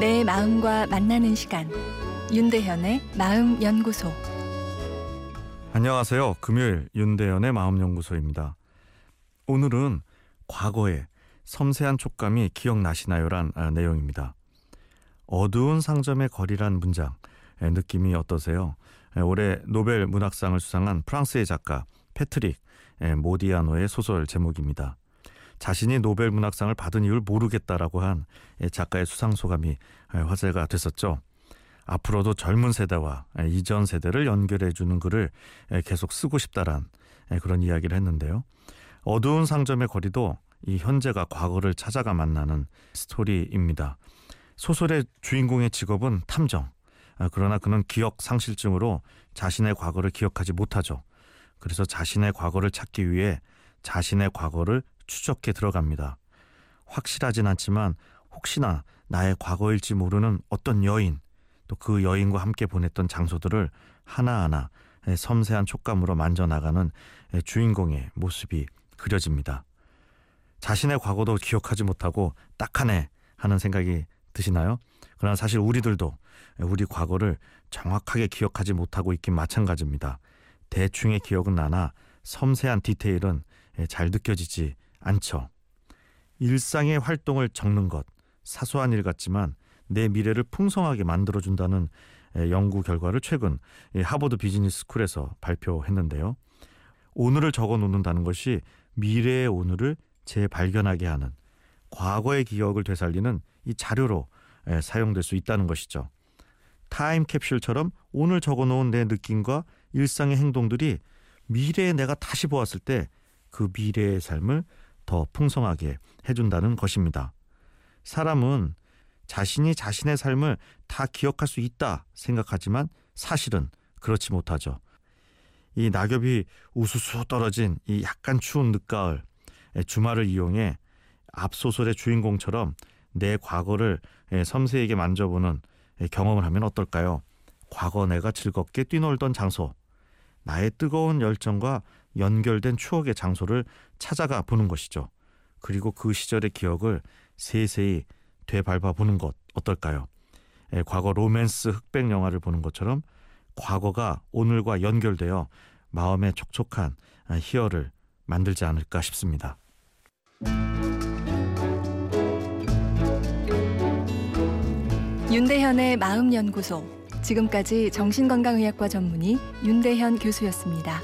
내 마음과 만나는 시간 윤대현의 마음 연구소 안녕하세요. 금요일 윤대현의 마음 연구소입니다. 오늘은 과거의 섬세한 촉감이 기억나시나요란 아, 내용입니다. 어두운 상점의 거리란 문장 느낌이 어떠세요? 올해 노벨 문학상을 수상한 프랑스의 작가 패트릭 모디아노의 소설 제목입니다. 자신이 노벨 문학상을 받은 이유를 모르겠다라고 한 작가의 수상 소감이 화제가 됐었죠. 앞으로도 젊은 세대와 이전 세대를 연결해 주는 글을 계속 쓰고 싶다란 그런 이야기를 했는데요. 어두운 상점의 거리도 이 현재가 과거를 찾아가 만나는 스토리입니다. 소설의 주인공의 직업은 탐정. 그러나 그는 기억 상실증으로 자신의 과거를 기억하지 못하죠. 그래서 자신의 과거를 찾기 위해 자신의 과거를 추적해 들어갑니다. 확실하진 않지만 혹시나 나의 과거일지 모르는 어떤 여인, 또 그 여인과 함께 보냈던 장소들을 하나하나 섬세한 촉감으로 만져나가는 주인공의 모습이 그려집니다. 자신의 과거도 기억하지 못하고 딱하네 하는 생각이 드시나요? 그러나 사실 우리들도 우리 과거를 정확하게 기억하지 못하고 있긴 마찬가지입니다. 대충의 기억은 나나 섬세한 디테일은 잘 느껴지지 않죠. 일상의 활동을 적는 것 사소한 일 같지만 내 미래를 풍성하게 만들어준다는 연구 결과를 최근 하버드 비즈니스 스쿨에서 발표했는데요. 오늘을 적어 놓는다는 것이 미래의 오늘을 재발견하게 하는 과거의 기억을 되살리는 이 자료로 사용될 수 있다는 것이죠. 타임 캡슐처럼 오늘 적어 놓은 내 느낌과 일상의 행동들이 미래에 내가 다시 보았을 때 그 미래의 삶을 더 풍성하게 해준다는 것입니다. 사람은 자신이 자신의 삶을 다 기억할 수 있다 생각하지만 사실은 그렇지 못하죠. 이 낙엽이 우수수 떨어진 이 약간 추운 늦가을 주말을 이용해 앞소설의 주인공처럼 내 과거를 섬세하게 만져보는 경험을 하면 어떨까요? 과거 내가 즐겁게 뛰놀던 장소, 나의 뜨거운 열정과 연결된 추억의 장소를 찾아가 보는 것이죠. 그리고 그 시절의 기억을 세세히 되밟아 보는 것 어떨까요? 예, 과거 로맨스 흑백 영화를 보는 것처럼 과거가 오늘과 연결되어 마음의 촉촉한 아, 희열을 만들지 않을까 싶습니다. 윤대현의 마음 연구소 지금까지 정신건강의학과 전문의 윤대현 교수였습니다.